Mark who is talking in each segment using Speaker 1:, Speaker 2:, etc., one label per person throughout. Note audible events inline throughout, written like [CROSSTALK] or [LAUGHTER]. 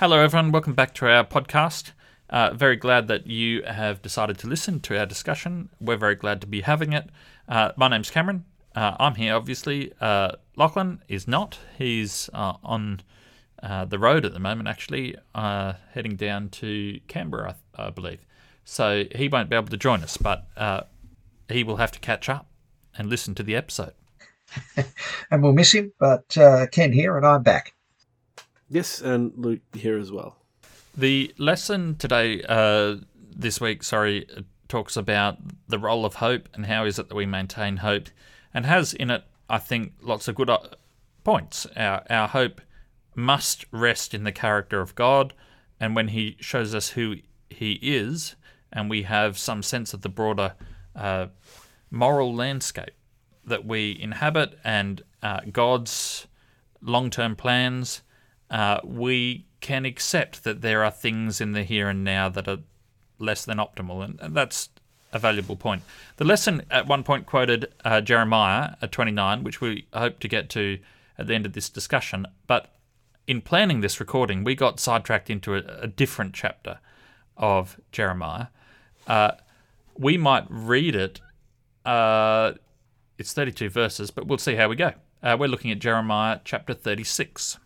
Speaker 1: Hello, everyone. Welcome back to our podcast. Uh, very glad that you have decided to listen to our discussion. We're very glad to be having it. Uh, my name's Cameron. Uh, I'm here, obviously. Uh, Lachlan is not. He's uh, on uh, the road at the moment, actually, heading down to Canberra, I, I, believe. So he won't be able to join us, but he will have to catch up and listen to the episode. [LAUGHS]
Speaker 2: and we'll miss him, but Ken here, and I'm back.
Speaker 3: Yes, and Luke here as well.
Speaker 1: The lesson today, uh, this week, sorry, talks about the role of hope and how is it that we maintain hope, and has in it, I think, lots of good uh, points. Our, our hope must rest in the character of God, and when He shows us who He is, and we have some sense of the broader uh, moral landscape that we inhabit and uh, God's long term plans uh, we can accept that there are things in the here and now that are less than optimal, and, and that's a valuable point. The lesson at one point quoted uh, Jeremiah at 29, which we hope to get to at the end of this discussion, but in planning this recording, we got sidetracked into a, a different chapter of Jeremiah. Uh, we might read it. Uh, it's 32 verses, but we'll see how we go. Uh, we're looking at Jeremiah chapter 36.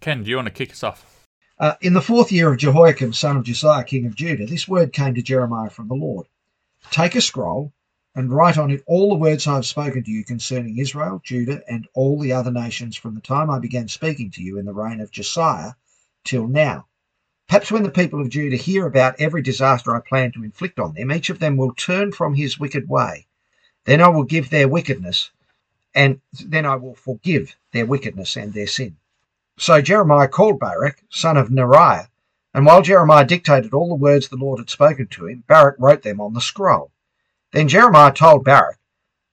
Speaker 1: Ken, do you want to kick us off?
Speaker 2: Uh, in the fourth year of Jehoiakim, son of Josiah, king of Judah, this word came to Jeremiah from the Lord Take a scroll and write on it all the words I have spoken to you concerning Israel, Judah, and all the other nations from the time I began speaking to you in the reign of Josiah till now. Perhaps when the people of Judah hear about every disaster I plan to inflict on them, each of them will turn from his wicked way. Then I will give their wickedness, and then I will forgive their wickedness and their sin. So Jeremiah called Baruch, son of Neriah, and while Jeremiah dictated all the words the Lord had spoken to him, Baruch wrote them on the scroll. Then Jeremiah told Baruch,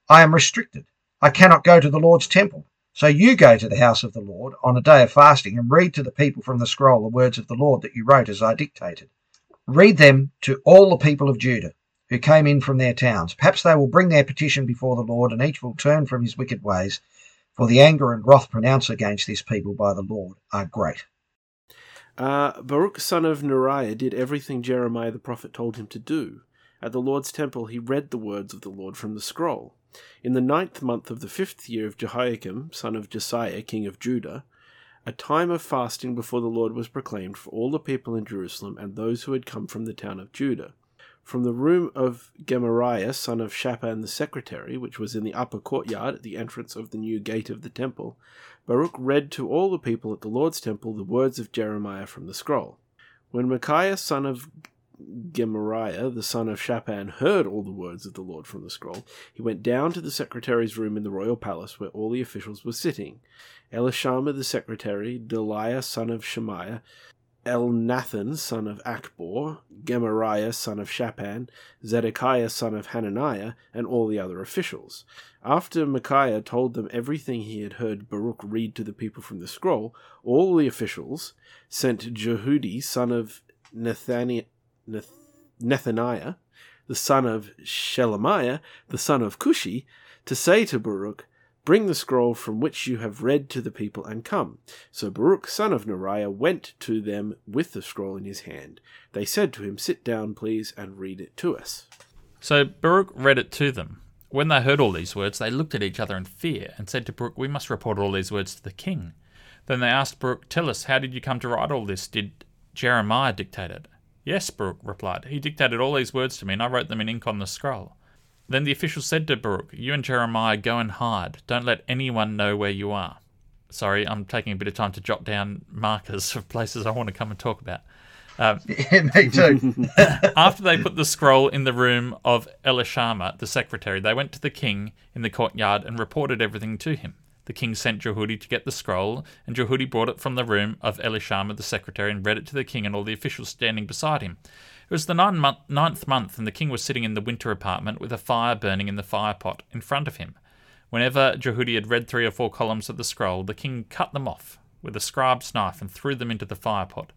Speaker 2: I am restricted. I cannot go to the Lord's temple. So you go to the house of the Lord on a day of fasting and read to the people from the scroll the words of the Lord that you wrote as I dictated. Read them to all the people of Judah who came in from their towns. Perhaps they will bring their petition before the Lord, and each will turn from his wicked ways for the anger and wrath pronounced against this people by the Lord are great.
Speaker 3: Uh, Baruch son of Neriah did everything Jeremiah the prophet told him to do. At the Lord's temple he read the words of the Lord from the scroll. In the ninth month of the fifth year of Jehoiakim, son of Josiah, king of Judah, a time of fasting before the Lord was proclaimed for all the people in Jerusalem and those who had come from the town of Judah. From the room of Gemariah, son of Shaphan the secretary, which was in the upper courtyard at the entrance of the new gate of the temple, Baruch read to all the people at the Lord's temple the words of Jeremiah from the scroll. When Micaiah, son of Gemariah, the son of Shaphan, heard all the words of the Lord from the scroll, he went down to the secretary's room in the royal palace where all the officials were sitting. Elishama the secretary, Delaiah son of Shemaiah, Elnathan son of Akbor, Gemariah son of Shaphan, Zedekiah son of Hananiah, and all the other officials. After Micaiah told them everything he had heard Baruch read to the people from the scroll, all the officials sent Jehudi son of Nethani- Neth- Nethaniah, the son of Shelemiah, the son of Cushi, to say to Baruch, Bring the scroll from which you have read to the people and come. So Baruch son of Neriah went to them with the scroll in his hand. They said to him, Sit down, please, and read it to us.
Speaker 1: So Baruch read it to them. When they heard all these words, they looked at each other in fear and said to Baruch, We must report all these words to the king. Then they asked Baruch, Tell us, how did you come to write all this? Did Jeremiah dictate it? Yes, Baruch replied. He dictated all these words to me, and I wrote them in ink on the scroll. Then the official said to Baruch, You and Jeremiah go and hide. Don't let anyone know where you are. Sorry, I'm taking a bit of time to jot down markers of places I want to come and talk about.
Speaker 2: Um, [LAUGHS] yeah, me too. [LAUGHS]
Speaker 1: after they put the scroll in the room of Elishama, the secretary, they went to the king in the courtyard and reported everything to him. The king sent Jehudi to get the scroll, and Jehudi brought it from the room of Elishama, the secretary, and read it to the king and all the officials standing beside him. It was the ninth month, and the king was sitting in the winter apartment with a fire burning in the firepot in front of him. Whenever Jehudi had read three or four columns of the scroll, the king cut them off with a scribe's knife and threw them into the firepot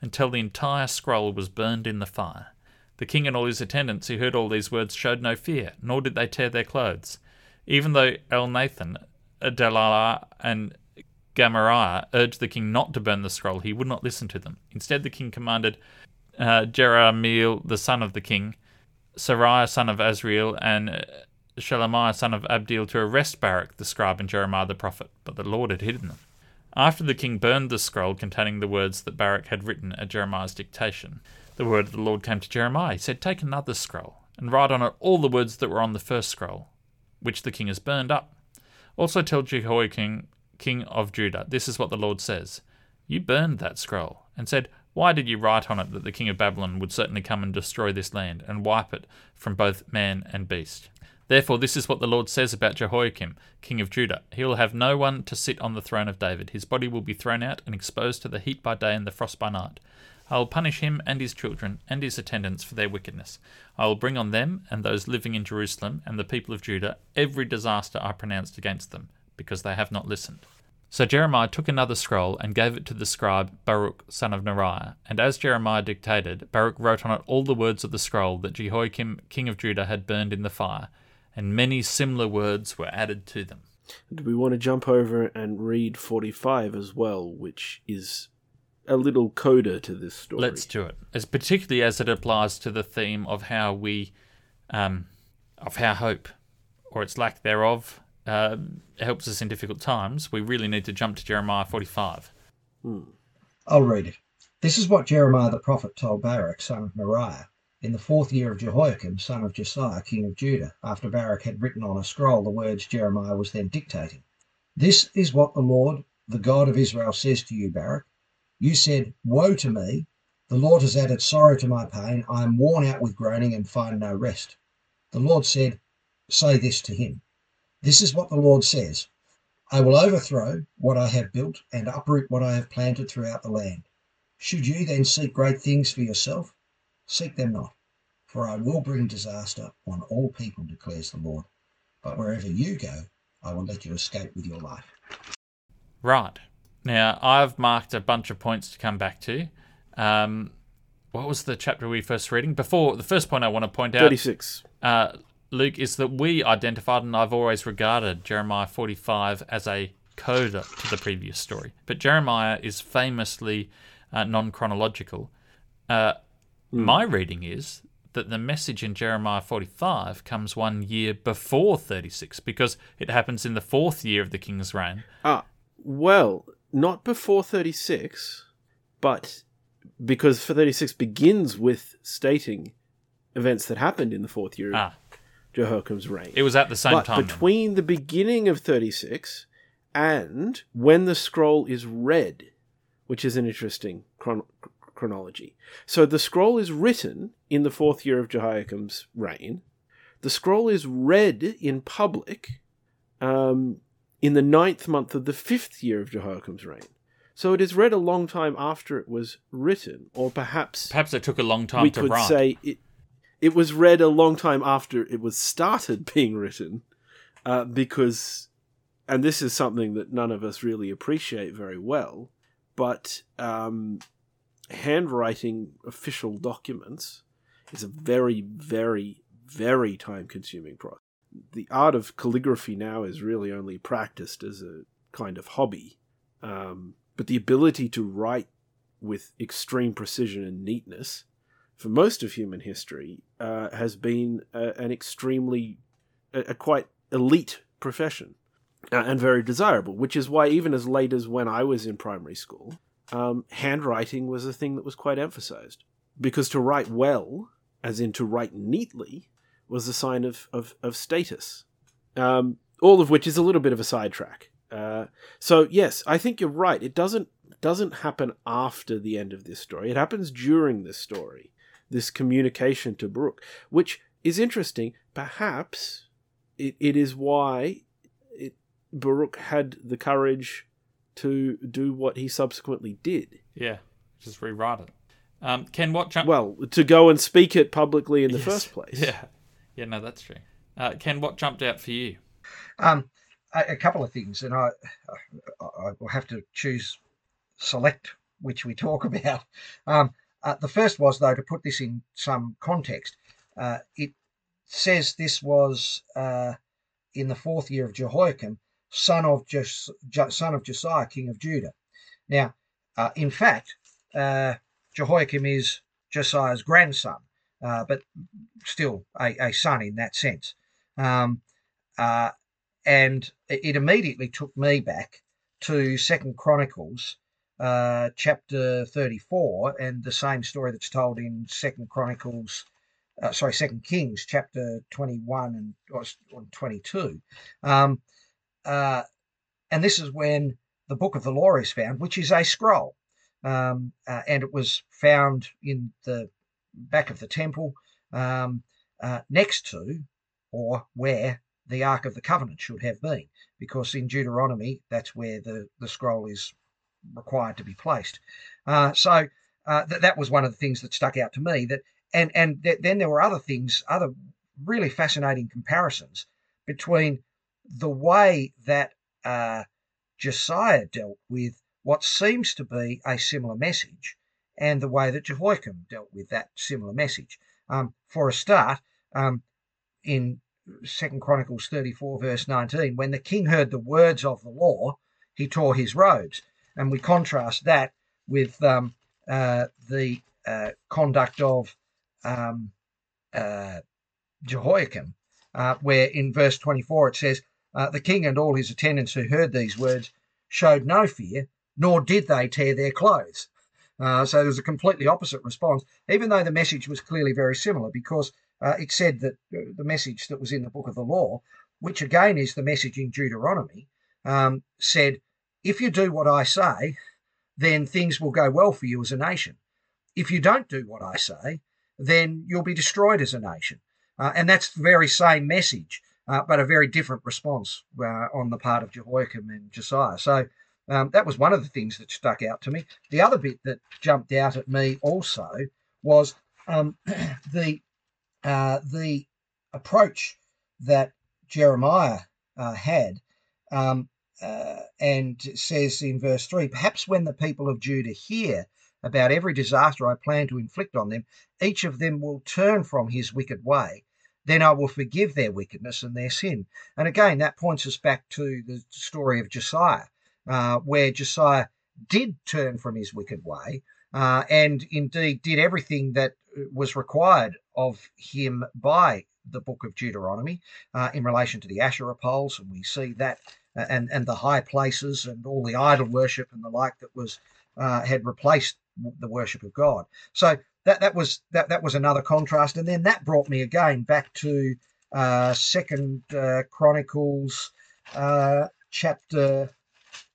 Speaker 1: until the entire scroll was burned in the fire. The king and all his attendants who heard all these words showed no fear, nor did they tear their clothes. Even though Elnathan, Delaiah, and Gamaliel urged the king not to burn the scroll, he would not listen to them. Instead, the king commanded uh, Jerahmeel, the son of the king, Seraiah, son of Azriel, and uh, Shelemiah, son of Abdeel, to arrest Baruch, the scribe, and Jeremiah the prophet, but the Lord had hidden them. After the king burned the scroll containing the words that Baruch had written at Jeremiah's dictation, the word of the Lord came to Jeremiah. He said, Take another scroll, and write on it all the words that were on the first scroll, which the king has burned up. Also tell Jehoiakim, king of Judah, this is what the Lord says. You burned that scroll, and said, Why did you write on it that the king of Babylon would certainly come and destroy this land, and wipe it from both man and beast? Therefore, this is what the Lord says about Jehoiakim, king of Judah. He will have no one to sit on the throne of David. His body will be thrown out and exposed to the heat by day and the frost by night. I will punish him and his children and his attendants for their wickedness. I will bring on them and those living in Jerusalem and the people of Judah every disaster I pronounced against them, because they have not listened. So Jeremiah took another scroll and gave it to the scribe Baruch son of Neriah. And as Jeremiah dictated, Baruch wrote on it all the words of the scroll that Jehoiakim king of Judah had burned in the fire and many similar words were added to them.
Speaker 3: Do we want to jump over and read 45 as well, which is a little coda to this story?
Speaker 1: Let's do it, as particularly as it applies to the theme of how we, um, of how hope, or its lack thereof, uh, helps us in difficult times. We really need to jump to Jeremiah 45.
Speaker 3: Hmm.
Speaker 2: I'll read it. This is what Jeremiah the prophet told Baruch, son of Neriah, in the fourth year of Jehoiakim, son of Josiah, king of Judah, after Baruch had written on a scroll the words Jeremiah was then dictating. This is what the Lord, the God of Israel, says to you, Baruch. You said, Woe to me! The Lord has added sorrow to my pain. I am worn out with groaning and find no rest. The Lord said, Say this to him. This is what the Lord says I will overthrow what I have built and uproot what I have planted throughout the land. Should you then seek great things for yourself? Seek them not, for I will bring disaster on all people, declares the Lord. But wherever you go, I will let you escape with your life.
Speaker 1: Right. Now, I've marked a bunch of points to come back to. Um, what was the chapter we were first reading? Before, the first point I want to point out
Speaker 3: 36.
Speaker 1: uh, Luke, is that we identified, and I've always regarded Jeremiah 45 as a coda to the previous story. But Jeremiah is famously uh, non chronological. Uh, My reading is that the message in Jeremiah 45 comes one year before 36 because it happens in the fourth year of the king's reign.
Speaker 3: Ah, well, not before 36, but because 36 begins with stating events that happened in the fourth year
Speaker 1: Ah,
Speaker 3: Jehoiakim's reign.
Speaker 1: it was at the same
Speaker 3: but
Speaker 1: time.
Speaker 3: between the beginning of 36 and when the scroll is read, which is an interesting chron- chronology. So the scroll is written in the fourth year of Jehoiakim's reign. The scroll is read in public um, in the ninth month of the fifth year of Jehoiakim's reign. So it is read a long time after it was written, or perhaps
Speaker 1: Perhaps it took a long time
Speaker 3: we
Speaker 1: to
Speaker 3: could
Speaker 1: write.
Speaker 3: say it, it was read a long time after it was started [LAUGHS] being written, uh, because, and this is something that none of us really appreciate very well, but um, handwriting official documents is a very, very, very time-consuming process. The art of calligraphy now is really only practiced as a kind of hobby, um, but the ability to write with extreme precision and neatness for most of human history uh, has been a, an extremely a, a quite elite profession uh, and very desirable which is why even as late as when i was in primary school um, handwriting was a thing that was quite emphasized. Because to write well as in to write neatly was a sign of, of, of status. Um, all of which is a little bit of a sidetrack. Uh, so yes i think you're right. It doesn't doesn't happen after the end of this story. It happens during this story, this communication to Baruch, which is interesting. Perhaps it, it is why it, Baruch had the courage to do what he subsequently did.
Speaker 1: Yeah, just rewrite it. Um, Ken, what jump?
Speaker 3: Well, to go and speak it publicly in the
Speaker 1: Yes.
Speaker 3: first place.
Speaker 1: Yeah, yeah, no, that's true. Uh, Ken, what jumped out for you?
Speaker 2: Um, a, a couple of things, and I, I, I will have to choose select which we talk [LAUGHS] about. Um, uh, the first was, though, to put this in some context. Uh, it says this was uh, in the fourth year of Jehoiakim. son of Jos- Jo- son of Josiah, king of Judah. Now, uh, in fact, uh, Jehoiakim is Josiah's grandson, uh, but still a, a, son in that sense. Um, and it immediately took me back to Second Chronicles uh, chapter 34 and the same story that's told in Second Chronicles, uh, sorry, Second Kings chapter 21 and or, 22. Um, uh, and this is when the book of the law is found, which is a scroll. Um, uh, and it was found in the back of the temple um, uh, next to or where the Ark of the Covenant should have been, because in Deuteronomy, that's where the, the scroll is required to be placed. Uh, so uh, th- that was one of the things that stuck out to me. That and and th- then there were other things, other really fascinating comparisons between the way that uh, Josiah dealt with what seems to be a similar message and the way that Jehoiakim dealt with that similar message. Um, for a start, um, in Second Chronicles 34, verse 19, when the king heard the words of the law, he tore his robes. And we contrast that with um, uh, the uh, conduct of um, uh, Jehoiakim, uh, where in verse 24 it says, uh, The king and all his attendants who heard these words showed no fear, nor did they tear their clothes. Uh, so there was a completely opposite response, even though the message was clearly very similar, because it said that the message that was in the book of the law, which again is the message in Deuteronomy, um, said, if you do what I say, then things will go well for you as a nation. If you don't do what I say, then you'll be destroyed as a nation. Uh, and that's the very same message, uh, but a very different response uh, on the part of Jehoiakim and Josiah. So um, that was one of the things that stuck out to me. The other bit that jumped out at me also was um, [CLEARS THROAT] the uh, the approach that Jeremiah uh, had um, uh, and says in verse 3 Perhaps when the people of Judah hear about every disaster I plan to inflict on them, each of them will turn from his wicked way. Then I will forgive their wickedness and their sin. And again, that points us back to the story of Josiah, uh, where Josiah did turn from his wicked way uh, and indeed did everything that was required of him by the book of Deuteronomy uh, in relation to the Asherah poles. And we see that and and the high places and all the idol worship and the like that was uh, had replaced the worship of God. So that that was that that was another contrast, and then that brought me again back to uh, Second uh, Chronicles uh, chapter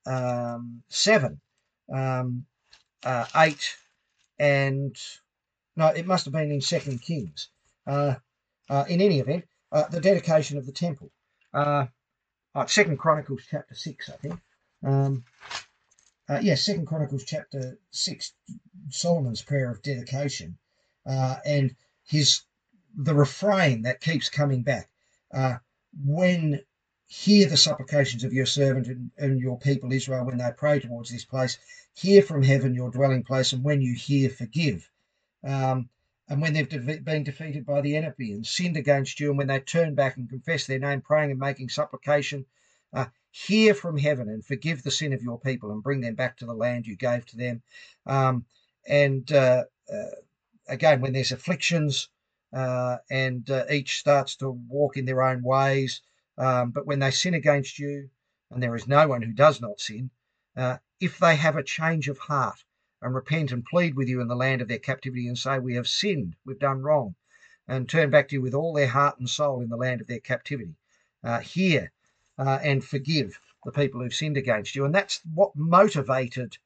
Speaker 2: um, seven, um, uh, eight, and no, it must have been in Second Kings. Uh, in any event, the dedication of the temple. Uh, Second Chronicles chapter six, I think. Um, uh, yes, yeah, Second Chronicles chapter six, Solomon's prayer of dedication, uh, and his the refrain that keeps coming back. Uh, when hear the supplications of your servant and, and, your people Israel when they pray towards this place, hear from heaven your dwelling place, and when you hear, forgive. Um, and when they've de- been defeated by the enemy and sinned against you, and when they turn back and confess their name, praying and making supplication, uh, hear from heaven and forgive the sin of your people and bring them back to the land you gave to them. Um, and uh, uh, again, when there's afflictions uh, and uh, each starts to walk in their own ways, um, but when they sin against you, and there is no one who does not sin, uh, if they have a change of heart and repent and plead with you in the land of their captivity and say, We have sinned, we've done wrong, and turn back to you with all their heart and soul in the land of their captivity. Uh, hear uh, and forgive the people who've sinned against you. And that's what motivated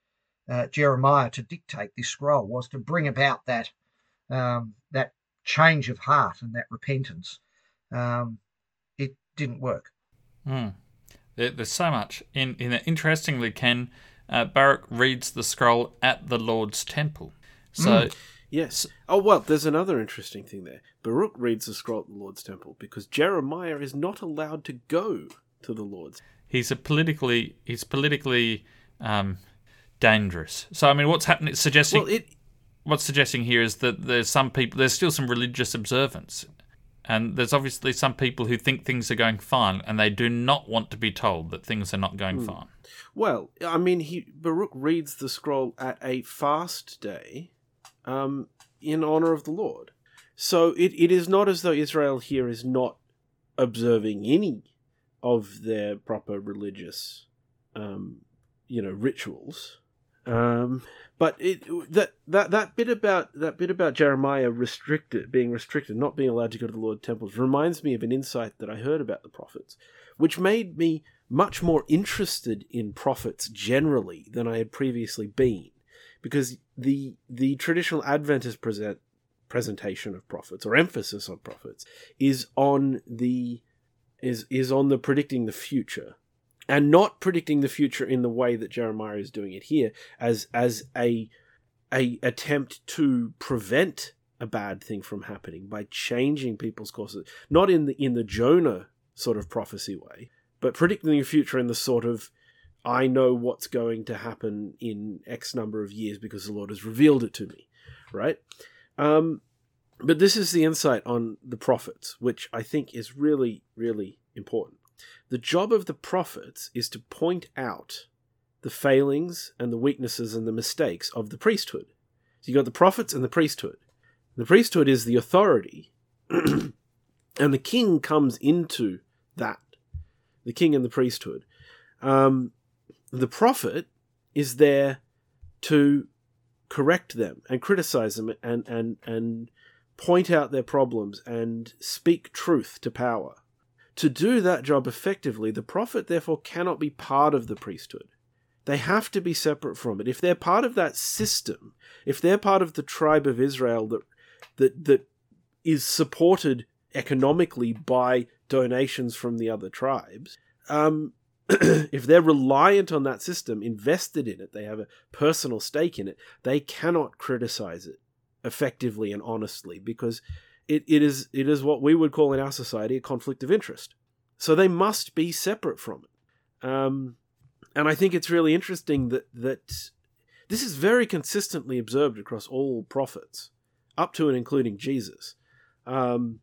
Speaker 2: uh, Jeremiah to dictate this scroll was to bring about that um, that change of heart and that repentance. Um, it didn't work.
Speaker 1: Mm. There, there's so much in in it. Interestingly, Ken uh, Baruch reads the scroll at the Lord's temple. So. Mm.
Speaker 3: Yes. Oh, well, there's another interesting thing there. Baruch reads the scroll at the Lord's temple because Jeremiah is not allowed to go to the Lord's.
Speaker 1: He's a politically he's politically um, dangerous. So I mean, what's happening? Suggesting well, it, what's suggesting here is that there's some people there's still some religious observance, And there's obviously some people who think things are going fine and they do not want to be told that things are not going fine.
Speaker 3: Well, I mean, he Baruch reads the scroll at a fast day, um, in honor of the Lord. So it, it is not as though Israel here is not observing any of their proper religious, um, you know, rituals. Um, but it that that that bit about that bit about Jeremiah restricted being restricted, not being allowed to go to the Lord temples, reminds me of an insight that I heard about the prophets, which made me much more interested in prophets generally than I had previously been, because the the traditional Adventist present presentation of prophets or emphasis on prophets is on the is is on the predicting the future and not predicting the future in the way that Jeremiah is doing it here as as a a attempt to prevent a bad thing from happening by changing people's courses not in the in the Jonah sort of prophecy way but predicting the future in the sort of I know what's going to happen in X number of years because the Lord has revealed it to me right? Um but this is the insight on the prophets which I think is really really important the job of the prophets is to point out the failings and the weaknesses and the mistakes of the priesthood. So you got the prophets and the priesthood. The priesthood is the authority, [CLEARS THROAT] and the king comes into that. The king and the priesthood. Um, the prophet is there to correct them and criticize them and, and, and point out their problems and speak truth to power. To do that job effectively, the prophet therefore cannot be part of the priesthood. They have to be separate from it. If they're part of that system, if they're part of the tribe of Israel that that that is supported economically by donations from the other tribes, um, [CLEARS THROAT] if they're reliant on that system, invested in it, they have a personal stake in it, they cannot criticize it effectively and honestly because it, it is it is what we would call in our society a conflict of interest. So they must be separate from it. Um, and I think it's really interesting that that this is very consistently observed across all prophets, up to and including Jesus. Um,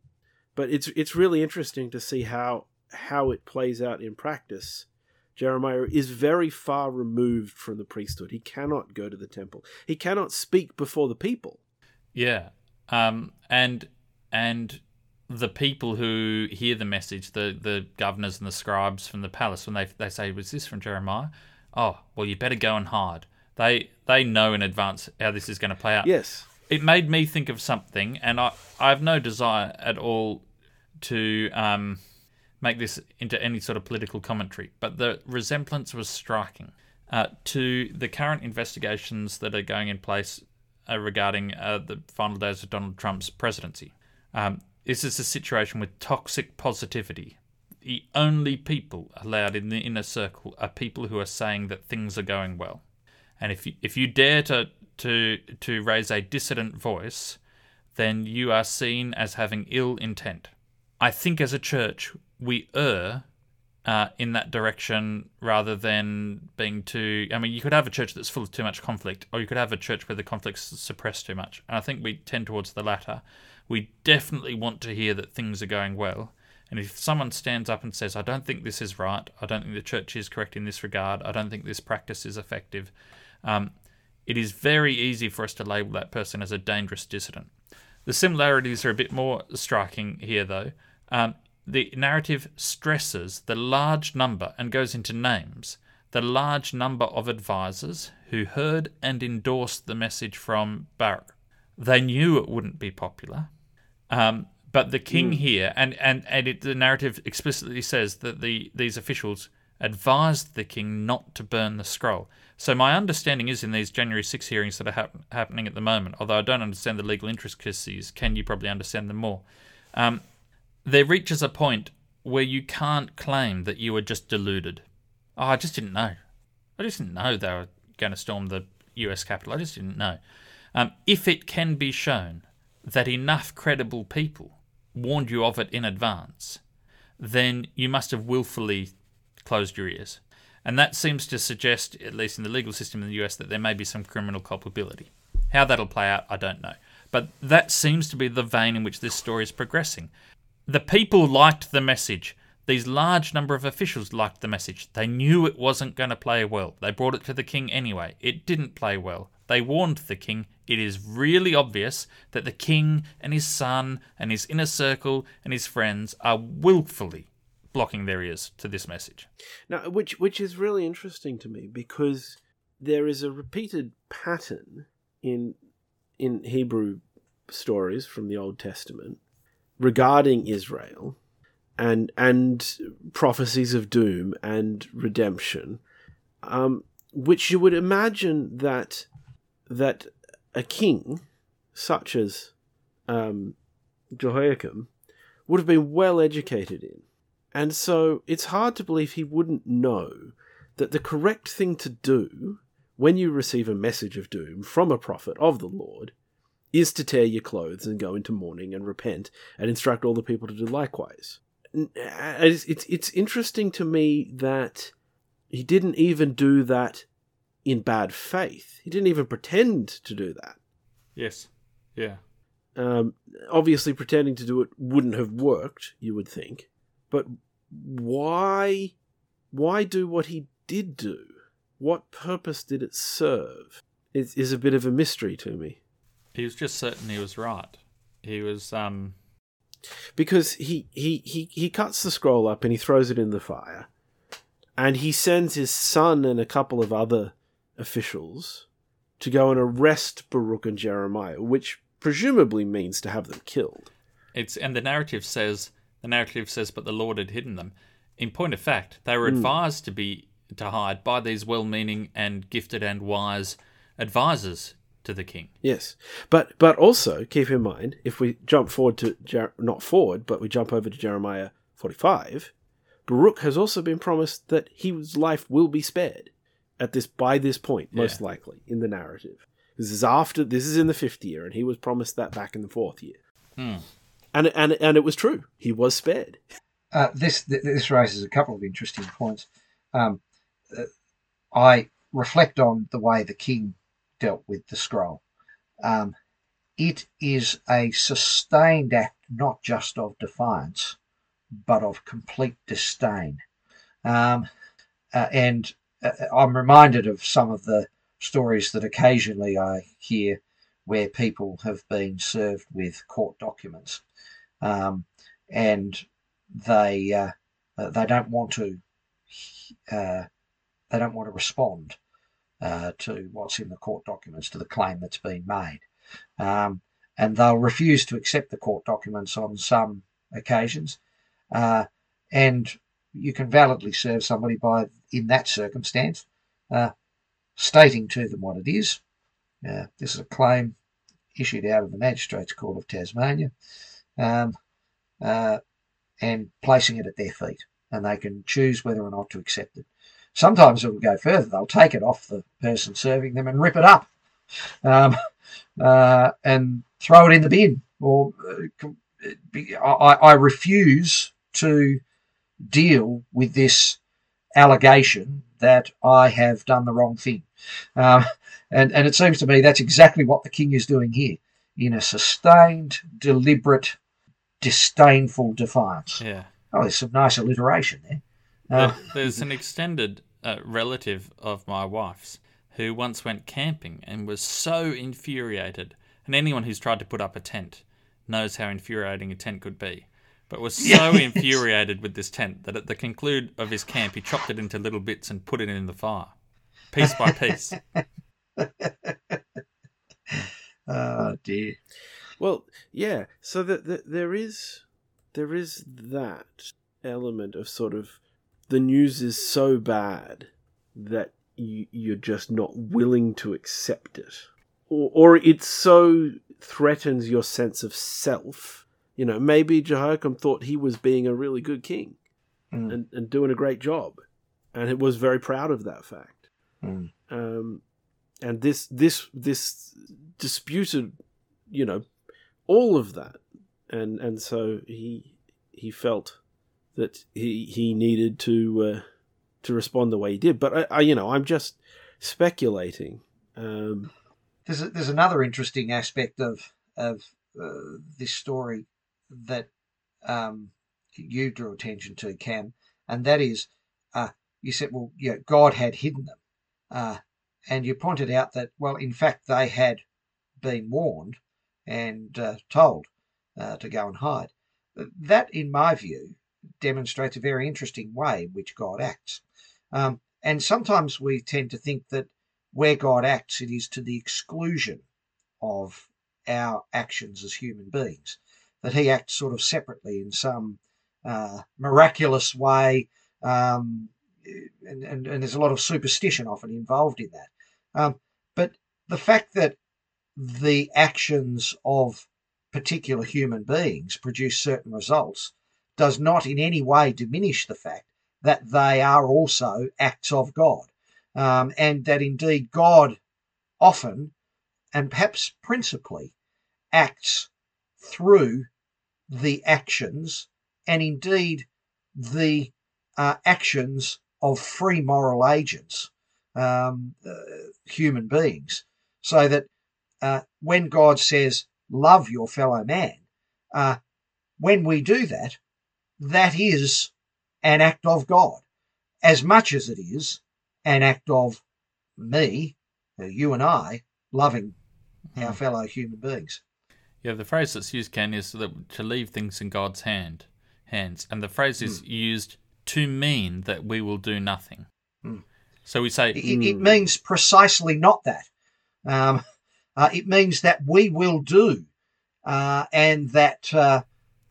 Speaker 3: but it's it's really interesting to see how how it plays out in practice. Jeremiah is very far removed from the priesthood. He cannot go to the temple. He cannot speak before the people.
Speaker 1: Yeah, um, and and the people who hear the message, the the governors and the scribes from the palace, when they they say, "Was this from Jeremiah?" Oh, well, you better go and hide. They they know in advance how this is going to play out.
Speaker 3: Yes,
Speaker 1: it made me think of something, and I I have no desire at all to um, make this into any sort of political commentary, but the resemblance was striking uh, to the current investigations that are going in place uh, regarding uh, the final days of Donald Trump's presidency. Um, this is a situation with toxic positivity. The only people allowed in the inner circle are people who are saying that things are going well. And if you, if you dare to, to, to raise a dissident voice, then you are seen as having ill intent. I think as a church, we err uh, in that direction rather than being too. I mean, you could have a church that's full of too much conflict, or you could have a church where the conflict's suppressed too much. And I think we tend towards the latter. We definitely want to hear that things are going well. And if someone stands up and says, I don't think this is right, I don't think the church is correct in this regard, I don't think this practice is effective, um, it is very easy for us to label that person as a dangerous dissident. The similarities are a bit more striking here, though. Um, the narrative stresses the large number and goes into names the large number of advisors who heard and endorsed the message from Baruch. They knew it wouldn't be popular. Um, but the king mm. here, and and and it, the narrative explicitly says that the these officials advised the king not to burn the scroll. So my understanding is in these January 6 hearings that are hap- happening at the moment, although I don't understand the legal intricacies, can you probably understand them more? Um, there reaches a point where you can't claim that you were just deluded. Oh, I just didn't know. I just didn't know they were going to storm the U.S. Capitol. I just didn't know. Um, if it can be shown that enough credible people warned you of it in advance, then you must have willfully closed your ears. And that seems to suggest, at least in the legal system in the US, that there may be some criminal culpability. How that'll play out, I don't know. But that seems to be the vein in which this story is progressing. The people liked the message. These large number of officials liked the message. They knew it wasn't going to play well. They brought it to the king anyway. It didn't play well. They warned the king. It is really obvious that the king and his son and his inner circle and his friends are willfully blocking their ears to this message.
Speaker 3: Now, which which is really interesting to me because there is a repeated pattern in in Hebrew stories from the Old Testament regarding Israel and and prophecies of doom and redemption, um, which you would imagine that that a king such as um, Jehoiakim would have been well educated in, and so it's hard to believe he wouldn't know that the correct thing to do when you receive a message of doom from a prophet of the Lord is to tear your clothes and go into mourning and repent and instruct all the people to do likewise. It's, it's, it's interesting to me that he didn't even do that in bad faith. He didn't even pretend to do that.
Speaker 1: Yes. Yeah.
Speaker 3: Um, obviously, pretending to do it wouldn't have worked, you would think. But why, why do what he did do? What purpose did it serve? It is a bit of a mystery to me.
Speaker 1: He was just certain he was right. He was um
Speaker 3: because he he he he cuts the scroll up and he throws it in the fire, and he sends his son and a couple of other officials to go and arrest Baruch and Jeremiah, which presumably means to have them killed.
Speaker 1: It's and the narrative says the narrative says, but the Lord had hidden them. In point of fact, they
Speaker 3: Hmm.
Speaker 1: were advised to be to hide by these well-meaning and gifted and wise advisors to the king.
Speaker 3: Yes, but but also keep in mind if we jump forward to Jer- not forward, but we jump over to Jeremiah forty-five, Baruch has also been promised that his life will be spared at this by this point, most
Speaker 1: Yeah.
Speaker 3: likely in the narrative. This is after this is in the fifth year, and he was promised that back in the fourth year,
Speaker 1: Hmm.
Speaker 3: and and and it was true. He was spared.
Speaker 2: Uh, this this raises a couple of interesting points. Um, uh, I reflect on the way the king dealt with the scroll. Um, it is a sustained act, not just of defiance, but of complete disdain. Um, uh, and uh, I'm reminded of some of the stories that occasionally I hear where people have been served with court documents. Um, and they uh, uh, they don't want to uh, they don't want to respond uh, to what's in the court documents to the claim that's been made, um, and they'll refuse to accept the court documents on some occasions, uh, and you can validly serve somebody by in that circumstance uh, stating to them what it is. Uh, this is a claim issued out of the Magistrates Court of Tasmania. Um, uh, and placing it at their feet, and they can choose whether or not to accept it. Sometimes it will go further; they'll take it off the person serving them and rip it up, um, uh, and throw it in the bin. Or uh, I, I refuse to deal with this allegation that I have done the wrong thing, um, and and it seems to me that's exactly what the king is doing here, in a sustained, deliberate disdainful defiance.
Speaker 1: Yeah.
Speaker 2: Oh, there's some nice alliteration there. Uh,
Speaker 1: There- There's an extended uh, relative of my wife's who once went camping and was so infuriated. And anyone who's tried to put up a tent knows how infuriating a tent could be. But was so
Speaker 2: Yes.
Speaker 1: infuriated with this tent that at the conclude of his camp, he chopped it into little bits and put it in the fire, piece by piece.
Speaker 2: oh [LAUGHS] dear.
Speaker 3: Well, yeah. So that that there is there is that element of sort of the news is so bad that you, you're just not willing to accept it, or or it so threatens your sense of self. You know, maybe Jehoiakim thought he was being a really good king
Speaker 2: Mm,
Speaker 3: and, and doing a great job, and it was very proud of that fact.
Speaker 2: mm.
Speaker 3: um, and this this this disputed, you know, all of that, and and so he he felt that he he needed to uh, to respond the way he did. But I, I you know I'm just speculating. Um,
Speaker 2: There's a, there's another interesting aspect of of uh, this story that um, you drew attention to, Cam, and that is uh, you said, well, God had hidden them. Uh, and you pointed out that, well, in fact, they had been warned and uh, told uh, to go and hide. That, in my view, demonstrates a very interesting way in which God acts. Um, and sometimes we tend to think that where God acts, it is to the exclusion of our actions as human beings, that He acts sort of separately in some uh, miraculous way. Um, and, and, and, there's a lot of superstition often involved in that. Um, but the fact that the actions of particular human beings produce certain results does not in any way diminish the fact that they are also acts of God. Um, and that indeed God often and perhaps principally acts through the actions and indeed the uh, actions of free moral agents, um, uh, human beings, so that uh, when God says, love your fellow man, uh, when we do that, that is an act of God, as much as it is an act of me, uh, you and I, loving our hmm. fellow human beings.
Speaker 1: Yeah, the phrase that's used, Ken, is that to leave things in God's hand, hands, and the phrase is mm. used to mean that we will do nothing. Mm. So we say
Speaker 2: it, it, means precisely not that. Um, [LAUGHS] uh, it means that we will do, uh, and that,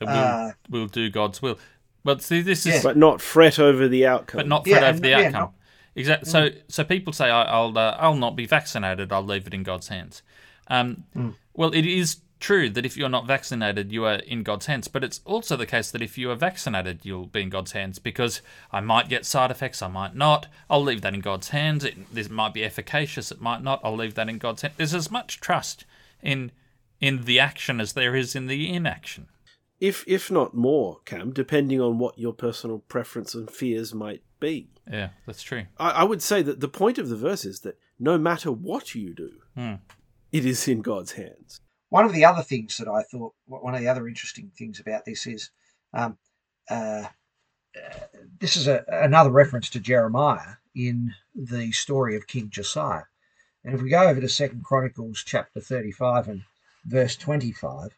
Speaker 2: uh,
Speaker 1: that we'll, uh, we'll, do God's will. But see, this is,
Speaker 3: yeah. but not fret over the outcome.
Speaker 1: But not fret yeah, over the yeah, outcome. Not, exactly. So, mm. so people say, I, will uh, I'll not be vaccinated. I'll leave it in God's hands. Um, mm. Well, it is true that if you're not vaccinated, you are in God's hands. But it's also the case that if you are vaccinated, you'll be in God's hands because I might get side effects, I might not. I'll leave that in God's hands. It, this might be efficacious, it might not. I'll leave that in God's hands. There's as much trust in in the action as there is in the inaction.
Speaker 3: If if not more, Cam, depending on what your personal preference and fears might be.
Speaker 1: Yeah, that's true.
Speaker 3: I, I would say that the point of the verse is that no matter what you do,
Speaker 1: hmm.
Speaker 3: it is in God's hands.
Speaker 2: One of the other things that I thought, one of the other interesting things about this is, um, uh, uh, this is a, another reference to Jeremiah in the story of King Josiah. And if we go over to Second Chronicles chapter 35 and verse 25,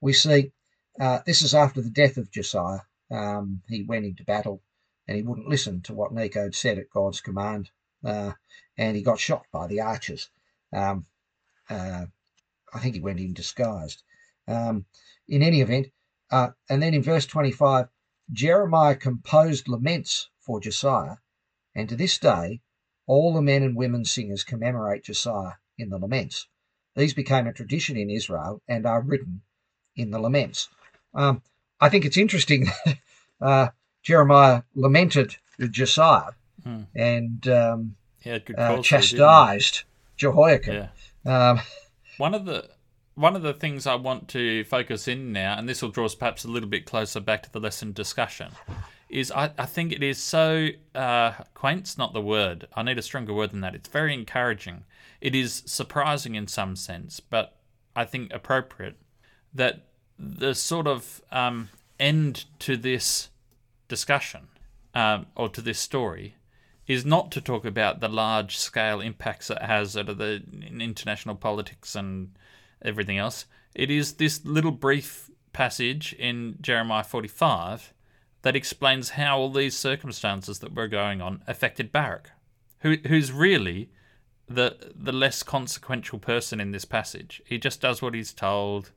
Speaker 2: we see uh, this is after the death of Josiah. Um, he went into battle and he wouldn't listen to what Necho had said at God's command, uh, and he got shot by the archers. Um, uh, I think he went in disguised. Um, in any event, uh, and then in verse 25, Jeremiah composed laments for Josiah, and to this day, all the men and women singers commemorate Josiah in the laments. These became a tradition in Israel and are written in the laments. Um, I think it's interesting [LAUGHS] uh, Jeremiah lamented Josiah hmm. and um, uh, chastised Jehoiakim. Yeah. Um, [LAUGHS]
Speaker 1: one of the one of the things I want to focus in now, and this will draw us perhaps a little bit closer back to the lesson discussion, is I, I think it is so uh, quaint's not the word. I need a stronger word than that. It's very encouraging. It is surprising in some sense, but I think appropriate that the sort of um, end to this discussion um, or to this story is not to talk about the large scale impacts it has out of the international politics and everything else. It is this little brief passage in Jeremiah 45 that explains how all these circumstances that were going on affected Baruch, who, who's really the the less consequential person in this passage. He just does what he's told.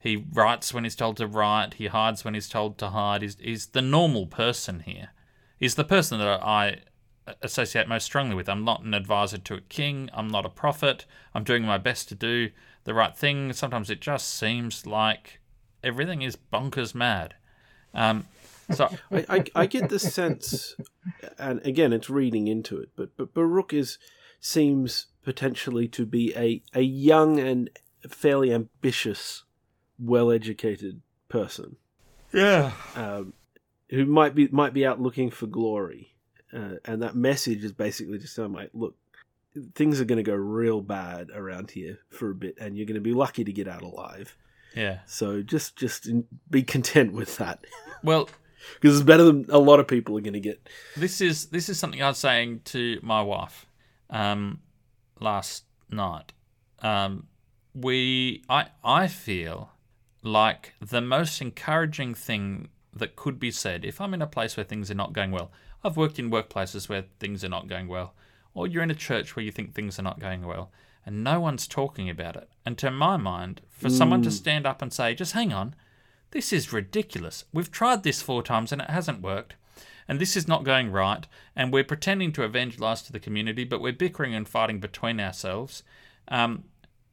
Speaker 1: He writes when he's told to write. He hides when he's told to hide. He's, he's the normal person here. He's the person that I associate most strongly with. I'm not an advisor to a king. I'm not a prophet. I'm doing my best to do the right thing. Sometimes it just seems like everything is bonkers mad. Um, so [LAUGHS]
Speaker 3: I, I, I, get the sense, and again, it's reading into it, but but Baruch is seems potentially to be a a young and fairly ambitious, well-educated person.
Speaker 1: Yeah,
Speaker 3: um, who might be might be out looking for glory uh, and that message is basically just saying, like, look, things are going to go real bad around here for a bit, and you're going to be lucky to get out alive.
Speaker 1: Yeah.
Speaker 3: So just just be content with that [LAUGHS]
Speaker 1: Well,
Speaker 3: because it's better than a lot of people are going to get.
Speaker 1: this is this is something I was saying to my wife um, last night. Um, we I I feel like the most encouraging thing that could be said if I'm in a place where things are not going well. I've worked in workplaces where things are not going well, or you're in a church where you think things are not going well, and no one's talking about it. And to my mind, for someone to stand up and say, "Just hang on, this is ridiculous. We've tried this four times and it hasn't worked." and this is not going right, and we're pretending to evangelize to the community, but we're bickering and fighting between ourselves. Um,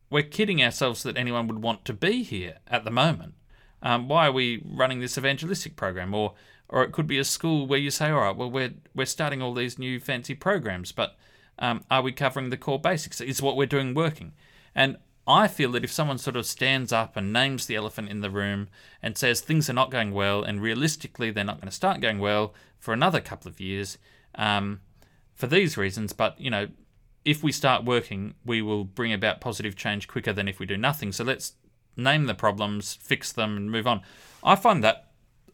Speaker 1: we're kidding ourselves that anyone would want to be here at the moment. Um, why are we running this evangelistic program? Or, or it could be a school where you say, all right, well, we're we're starting all these new fancy programs, but um, are we covering the core basics? Is what we're doing working? And I feel that if someone sort of stands up and names the elephant in the room and says things are not going well, and realistically they're not going to start going well for another couple of years, um, for these reasons, but you know, if we start working, we will bring about positive change quicker than if we do nothing. So let's name the problems, fix them, and move on. I find that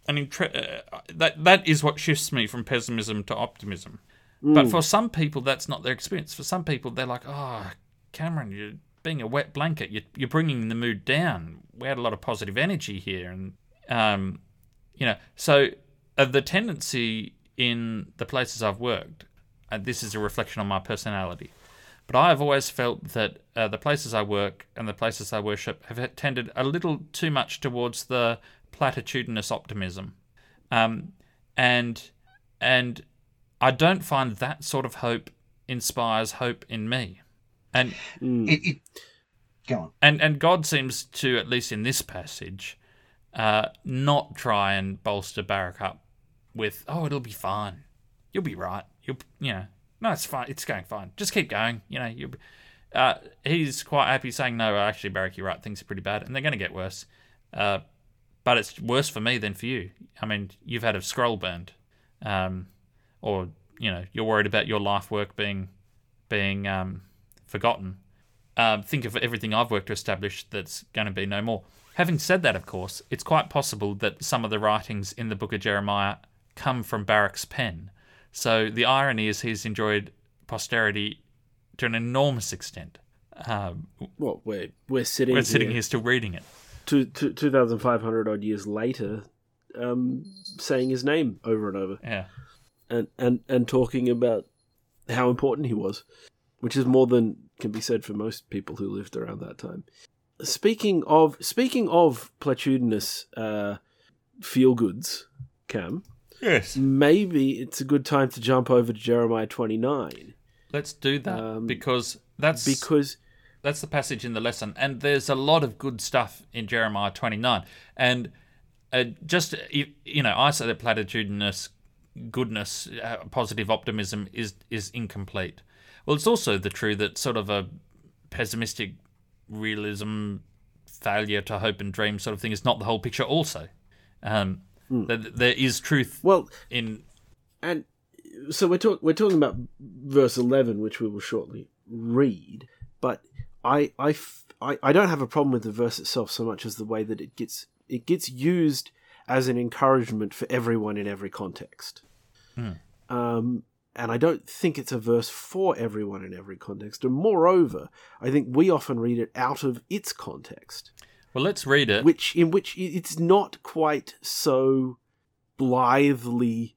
Speaker 1: an intre- uh, that that is what shifts me from pessimism to optimism. But for some people, that's not their experience. For some people, they're like, "Oh, Cameron, you're being a wet blanket. You're, you're bringing the mood down. We had a lot of positive energy here, and um, you know, so uh, the tendency in the places I've worked, and this is a reflection on my personality, but I have always felt that uh, the places I work and the places I worship have tended a little too much towards the platitudinous optimism, um, and and I don't find that sort of hope inspires hope in me, and
Speaker 2: It, it, go on.
Speaker 1: and and God seems to, at least in this passage, uh, not try and bolster Baruch up with, "Oh, it'll be fine. You'll be right. You'll, you know, no, it's fine. It's going fine. Just keep going. You know, you." Uh, he's quite happy saying, "No, actually, Baruch, you're right. Things are pretty bad, and they're going to get worse. Uh, but it's worse for me than for you. I mean, you've had a scroll burned, um, or you know, you're worried about your life work being being um, forgotten." um, think of everything I've worked to establish that's going to be no more. Having said that, of course, it's quite possible that some of the writings in the book of Jeremiah come from Baruch's pen. So the irony is he's enjoyed posterity to an enormous extent. Um,
Speaker 3: Well, we're we're sitting
Speaker 1: we're sitting
Speaker 3: here
Speaker 1: here still reading it.
Speaker 3: two two thousand five hundred odd years later, um, saying his name over and over,
Speaker 1: Yeah.
Speaker 3: and and and talking about how important he was, which is more than can be said for most people who lived around that time. Speaking of speaking of platitudinous uh, feel goods, Cam,
Speaker 1: Yes.
Speaker 3: maybe it's a good time to jump over to Jeremiah twenty nine
Speaker 1: Let's do that
Speaker 3: Um,
Speaker 1: because that's
Speaker 3: because
Speaker 1: That's the passage in the lesson, and there's a lot of good stuff in Jeremiah 29. And uh, just you, you know, I say that platitudinous goodness, uh, positive optimism is is incomplete. Well, it's also the true that sort of a pessimistic realism, failure to hope and dream sort of thing is not the whole picture. Also, um, that there is truth
Speaker 3: well,
Speaker 1: in
Speaker 3: and so we're talk we're talking about verse eleven, which we will shortly read. But I I, f- I I don't have a problem with the verse itself so much as the way that it gets it gets used as an encouragement for everyone in every context. Um, and I don't think it's a verse for everyone in every context. And moreover, I think we often read it out of its context
Speaker 1: well. Let's read it.
Speaker 3: which in which it's not quite so blithely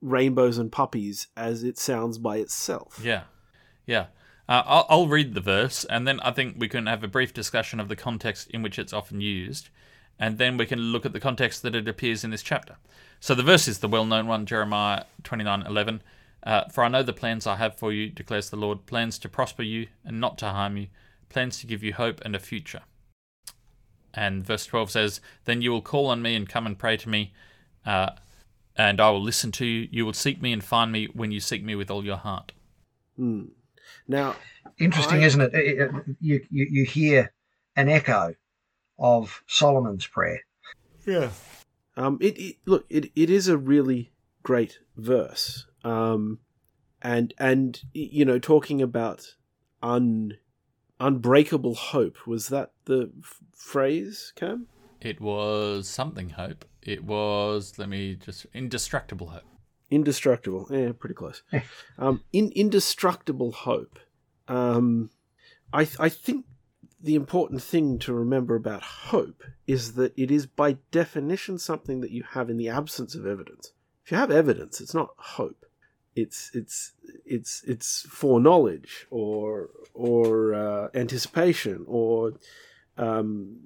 Speaker 3: rainbows and puppies as it sounds by itself.
Speaker 1: Yeah, yeah. Uh, I'll, I'll read the verse, and then I think we can have a brief discussion of the context in which it's often used, and then we can look at the context that it appears in this chapter. So the verse is the well-known one, Jeremiah twenty-nine eleven. Uh, For I know the plans I have for you, declares the Lord, plans to prosper you and not to harm you, plans to give you hope and a future. And verse 12 says, Then you will call on me and come and pray to me, uh, and I will listen to you. You will seek me and find me when you seek me with all your heart.
Speaker 3: Hmm. Now,
Speaker 2: Interesting,
Speaker 3: I-
Speaker 2: isn't it? It- it- You, you you hear an echo of Solomon's prayer.
Speaker 3: um, it, it look it, it is a really great verse, um, and and you know talking about unbreakable hope. Was that the f- phrase, Cam?
Speaker 1: It was something hope. It was let me just indestructible hope.
Speaker 3: Indestructible. Yeah, pretty close. [LAUGHS] um, in indestructible hope. Um, I I think the important thing to remember about hope is that it is by definition something that you have in the absence of evidence. If you have evidence, it's not hope. It's it's it's it's foreknowledge or or uh, anticipation or um,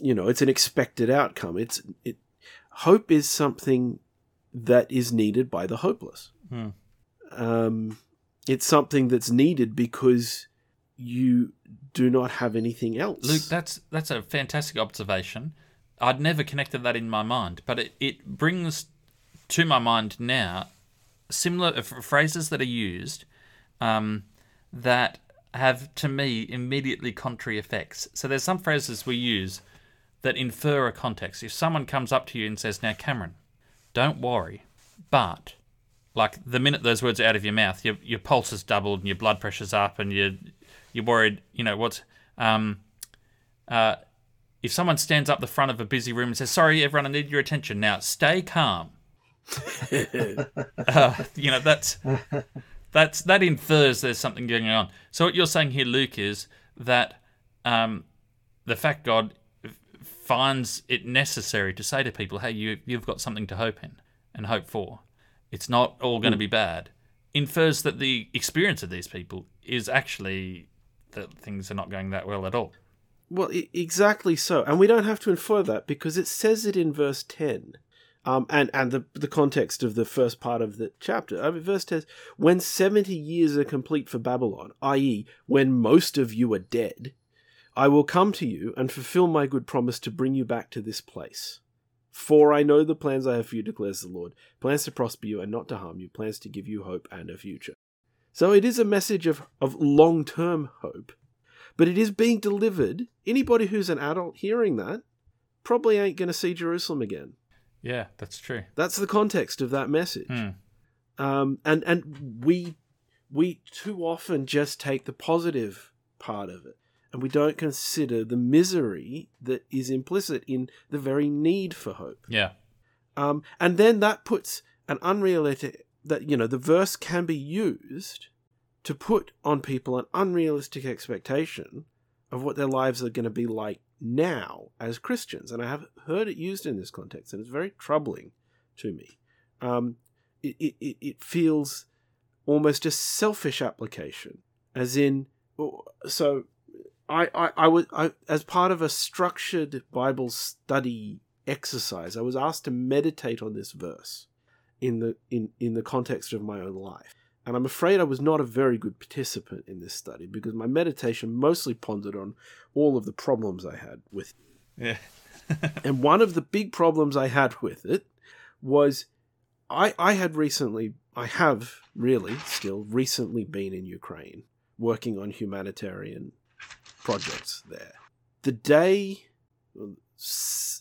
Speaker 3: you know it's an expected outcome. It's it hope is something that is needed by the hopeless.
Speaker 1: Hmm.
Speaker 3: Um, it's something that's needed because you do not have anything else.
Speaker 1: Luke, that's that's a fantastic observation. I'd never connected that in my mind, but it, it brings to my mind now similar uh, phrases that are used um, that have, to me, immediately contrary effects. So there's some phrases we use that infer a context. If someone comes up to you and says, Now, Cameron, don't worry, but like the minute those words are out of your mouth, your, your pulse has doubled and your blood pressure's up and you're, you're worried, you know, what's. Um, uh, if someone stands up the front of a busy room and says, Sorry, everyone, I need your attention. Now, stay calm. [LAUGHS] [LAUGHS] uh, you know, that's that's that infers there's something going on. So what you're saying here, Luke, is that um, the fact God finds it necessary to say to people, "Hey, you you've got something to hope in and hope for. It's not all going to be bad." Infers that the experience of these people is actually that things are not going that well at all.
Speaker 3: Well, exactly so, and we don't have to infer that because it says it in verse ten, um, and and the the context of the first part of the chapter. I mean, verse ten: when seventy years are complete for Babylon, i.e., when most of you are dead, I will come to you and fulfill my good promise to bring you back to this place. For I know the plans I have for you, declares the Lord plans to prosper you and not to harm you, plans to give you hope and a future. So it is a message of, of long term hope, but it is being delivered. Anybody who's an adult hearing that probably ain't going to see Jerusalem again.
Speaker 1: Yeah, that's true.
Speaker 3: That's the context of that message.
Speaker 1: Hmm.
Speaker 3: Um, and and we we too often just take the positive part of it, and we don't consider the misery that is implicit in the very need for hope.
Speaker 1: Yeah.
Speaker 3: Um, and then that puts an unrealistic that you know the verse can be used to put on people an unrealistic expectation of what their lives are going to be like now as Christians, and I have heard it used in this context, and it's very troubling to me. Um, it, it, it feels almost a selfish application, as in, so I, I, I was I, as part of a structured Bible study exercise, I was asked to meditate on this verse in the in, in the context of my own life. And I'm afraid I was not a very good participant in this study because my meditation mostly pondered on all of the problems I had with it.
Speaker 1: Yeah. [LAUGHS]
Speaker 3: And one of the big problems I had with it was I I had recently I have really still recently been in Ukraine working on humanitarian projects there. The day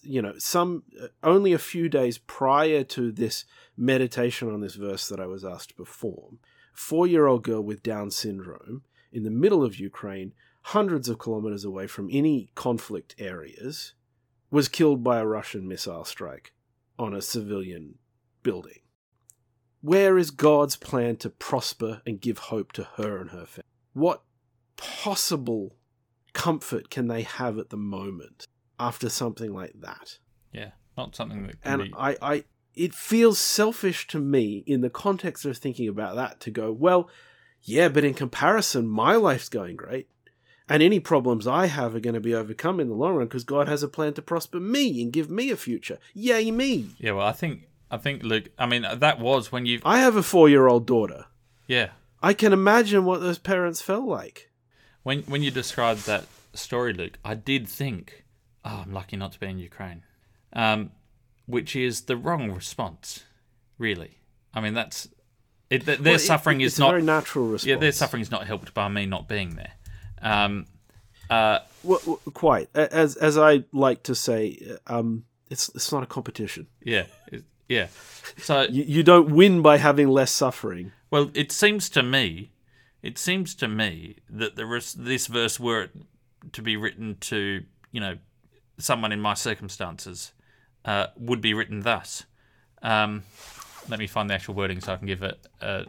Speaker 3: you know some only a few days prior to this meditation on this verse that I was asked to perform, four-year-old girl with Down syndrome in the middle of Ukraine, hundreds of kilometers away from any conflict areas, was killed by a Russian missile strike on a civilian building. Where is God's plan to prosper and give hope to her and her family? What possible comfort can they have at the moment after something like that?
Speaker 1: Yeah. Not something that can
Speaker 3: And
Speaker 1: be.
Speaker 3: I, I, it feels selfish to me in the context of thinking about that to go, well, yeah, but in comparison, my life's going great. And any problems I have are going to be overcome in the long run because God has a plan to prosper me and give me a future. Yay, me.
Speaker 1: Yeah. Well, I think I think Luke. I mean, that was when you.
Speaker 3: I have a four year old daughter.
Speaker 1: Yeah.
Speaker 3: I can imagine what those parents felt like.
Speaker 1: When when you described that story, Luke, I did think, oh, I'm lucky not to be in Ukraine, um, which is the wrong response, really. I mean, that's it, th- their
Speaker 3: Well, it-
Speaker 1: suffering
Speaker 3: it's
Speaker 1: is
Speaker 3: a
Speaker 1: not.
Speaker 3: very natural response.
Speaker 1: Yeah, their suffering is not helped by me not being there. Um, uh,
Speaker 3: Well, well, quite. As as I like to say, um, it's it's not a competition.
Speaker 1: yeah, it- yeah. So [LAUGHS]
Speaker 3: You, you don't win by having less suffering.
Speaker 1: Well, it seems to me it seems to me that the res- this verse were it to be written to you know someone in my circumstances uh, would be written thus. Um, let me find the actual wording so I can give it uh,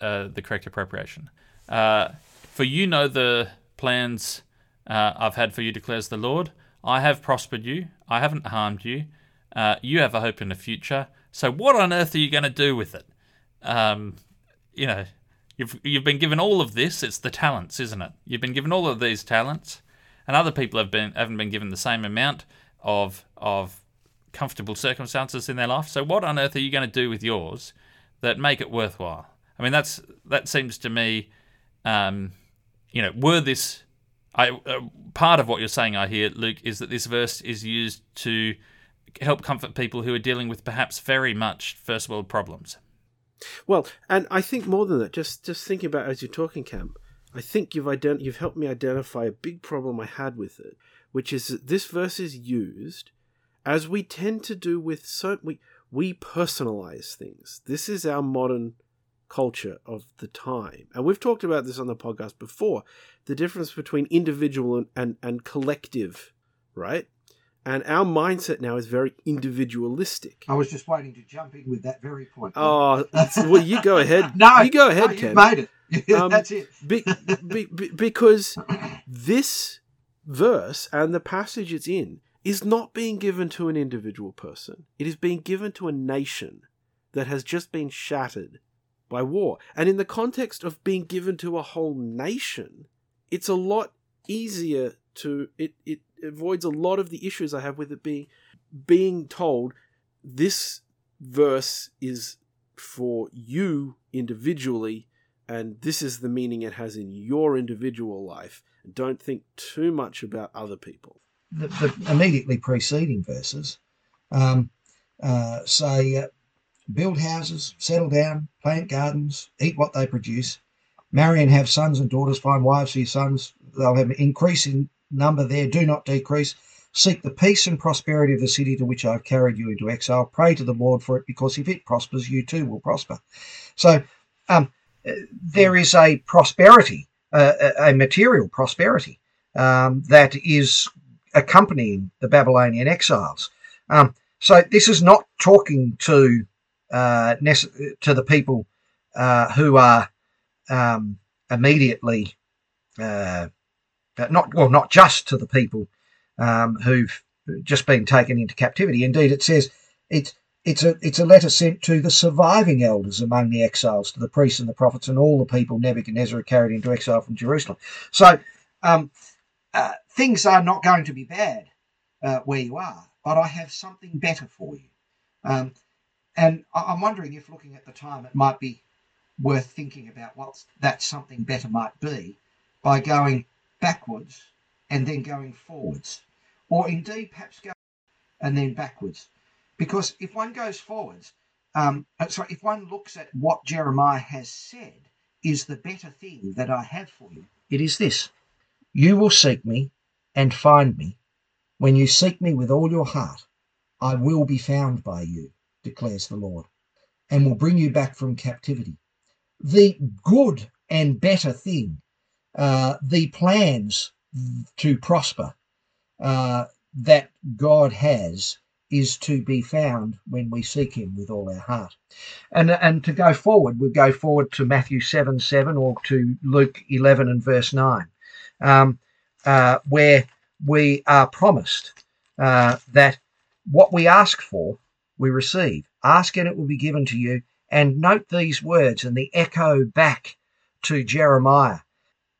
Speaker 1: uh, the correct appropriation. For you know the plans I've had for you, declares the Lord. I have prospered you. I haven't harmed you. You have a hope in the future. So what on earth are you going to do with it? Um, you know, you've you've been given all of this. It's the talents, isn't it? You've been given all of these talents, and other people have been haven't been given the same amount of of comfortable circumstances in their life. So what on earth are you going to do with yours that make it worthwhile? I mean, that's that seems to me, um, you know, were this. I, uh, part of what you're saying, I hear, Luke, is that this verse is used to help comfort people who are dealing with perhaps very much first world problems.
Speaker 3: Well, and I think more than that, just just thinking about as you're talking, Cam, I think you've ident- you've helped me identify a big problem I had with it, which is that this verse is used as we tend to do with so we we personalize things. This is our modern culture of the time. And we've talked about this on the podcast before, the difference between individual and, and, and collective, right? And our mindset now is very individualistic.
Speaker 2: I was just waiting to jump in with that very point.
Speaker 3: Oh, [LAUGHS] well, you go ahead. [LAUGHS]
Speaker 2: no,
Speaker 3: you go ahead,
Speaker 2: no,
Speaker 3: Ken.
Speaker 2: Made it. [LAUGHS]
Speaker 3: Um,
Speaker 2: That's it.
Speaker 3: Be, be, be, because this verse and the passage it's in is not being given to an individual person. It is being given to a nation that has just been shattered by war. And in the context of being given to a whole nation, it's a lot easier to it, it avoids a lot of the issues I have with it being being told this verse is for you individually and this is the meaning it has in your individual life. Don't think too much about other people.
Speaker 2: The, the immediately preceding verses um, uh, say, uh, build houses, settle down, plant gardens, eat what they produce, marry and have sons and daughters, find wives for your sons. They'll have an increase in number there, do not decrease. Seek the peace and prosperity of the city to which I've carried you into exile. Pray to the Lord for it, because if it prospers, you too will prosper. So um, there is a prosperity, uh, a material prosperity um, that is accompanying the Babylonian exiles. Um, so this is not talking to uh, to the people uh, who are um, immediately uh, not well, not just to the people um, who've just been taken into captivity. Indeed, it says it's it's a it's a letter sent to the surviving elders among the exiles, to the priests and the prophets, and all the people Nebuchadnezzar carried into exile from Jerusalem. So um, uh, things are not going to be bad uh, where you are, but I have something better for you. Um, and I'm wondering if, looking at the time, it might be worth thinking about what that something better might be by going backwards and then going forwards, or indeed perhaps going and then backwards. Because if one goes forwards, um, sorry, if one looks at what Jeremiah has said is the better thing that I have for you, it is this You will seek me and find me. When you seek me with all your heart, I will be found by you, declares the Lord, and will bring you back from captivity. The good and better thing, uh, the plans to prosper uh, that God has is to be found when we seek him with all our heart. And, and to go forward, we go forward to Matthew 7 7 or to Luke 11 and verse 9, um, uh, where we are promised uh, that what we ask for, we receive. Ask and it will be given to you. And note these words and the echo back to Jeremiah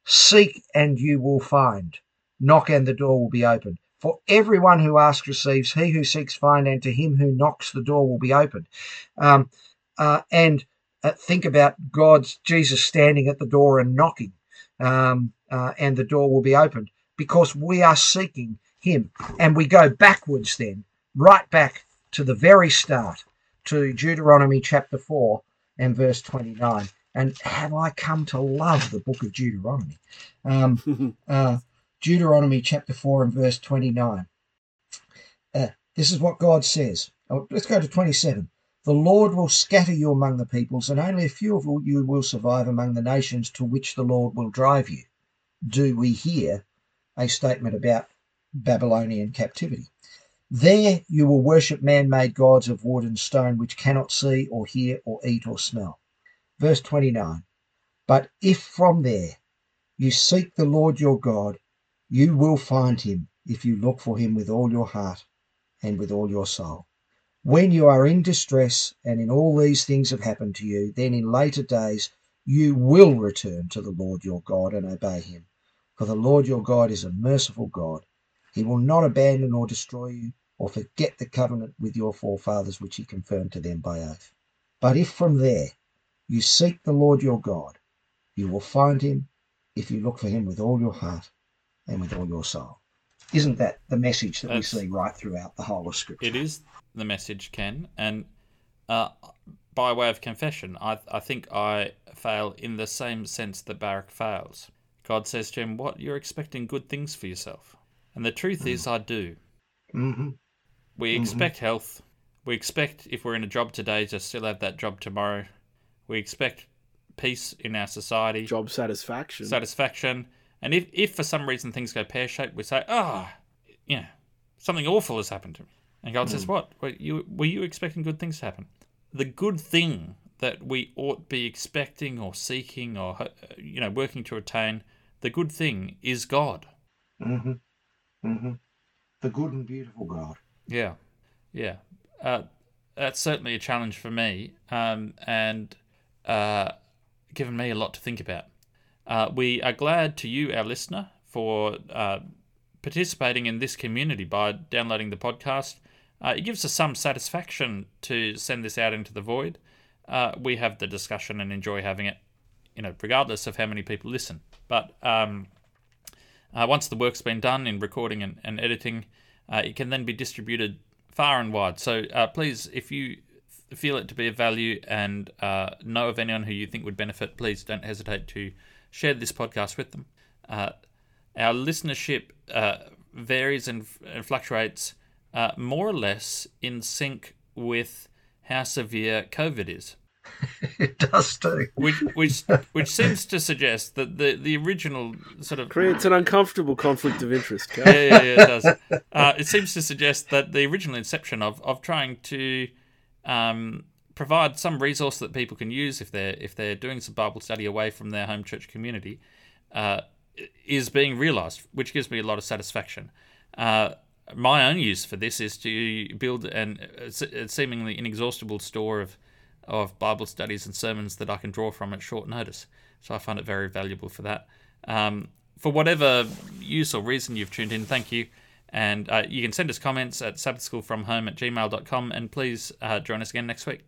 Speaker 2: Seek and you will find. Knock and the door will be opened. For everyone who asks receives, he who seeks finds, and to him who knocks the door will be opened. Um, uh, and uh, think about God's Jesus standing at the door and knocking, um, uh, and the door will be opened because we are seeking Him. And we go backwards then, right back to the very start, to Deuteronomy chapter 4 and verse 29. And have I come to love the book of Deuteronomy? Um, [LAUGHS] uh, Deuteronomy chapter 4 and verse 29. Uh, this is what God says. Oh, let's go to 27. The Lord will scatter you among the peoples, and only a few of you will survive among the nations to which the Lord will drive you. Do we hear a statement about Babylonian captivity? There you will worship man made gods of wood and stone, which cannot see or hear or eat or smell. Verse 29 But if from there you seek the Lord your God, you will find him if you look for him with all your heart and with all your soul. When you are in distress and in all these things have happened to you, then in later days you will return to the Lord your God and obey him. For the Lord your God is a merciful God. He will not abandon or destroy you or forget the covenant with your forefathers which he confirmed to them by oath. But if from there you seek the Lord your God, you will find him if you look for him with all your heart and with all your soul. Isn't that the message that
Speaker 1: That's-
Speaker 2: we see right throughout the whole of Scripture?
Speaker 1: It is the message, Ken, and uh, by way of confession, I, I think I fail in the same sense that Baruch fails. God says to him, "What you're expecting good things for yourself," and the truth is, I do.
Speaker 2: hmm
Speaker 1: We
Speaker 2: Mhm.
Speaker 1: expect health. We expect if we're in a job today to still have that job tomorrow. We expect peace in our society,
Speaker 3: Job satisfaction.
Speaker 1: satisfaction, and if if for some reason things go pear shaped, we say, "Ah, yeah, something awful has happened to me." And God says, "What? Were you were you expecting good things to happen?" The good thing that we ought be expecting or seeking or uh, you know working to attain, the good thing is God.
Speaker 2: hmm hmm The good and beautiful God.
Speaker 1: Yeah, yeah. Uh, that's certainly a challenge for me, um, and uh, given me a lot to think about. Uh, we are glad to you, our listener, for uh, participating in this community by downloading the podcast. Uh, it gives us some satisfaction to send this out into the void. Uh, we have the discussion and enjoy having it, you know, regardless of how many people listen. But um, uh, once the work's been done in recording and, and editing, uh, it can then be distributed far and wide. So uh, please, if you feel it to be of value and uh, know of anyone who you think would benefit, please don't hesitate to share this podcast with them. Uh, our listenership uh, varies and, and fluctuates more or less in sync with how severe COVID is [LAUGHS]
Speaker 2: it does too.
Speaker 1: which which which seems to suggest that the the original sort of
Speaker 3: Creates an uncomfortable conflict of interest.
Speaker 1: Yeah, yeah, yeah, it does. Uh, it seems to suggest that the original inception of of trying to um, provide some resource that people can use if they're if they're doing some Bible study away from their home church community uh, is being realised, which gives me a lot of satisfaction. Uh, my own use for this is to build an a a seemingly inexhaustible store of of Bible studies and sermons that I can draw from at short notice. So I find it very valuable for that. Um, for whatever use or reason you've tuned in, thank you. And uh, you can send us comments at sabbathschoolfromhome at gmail.com. And please uh, join us again next week.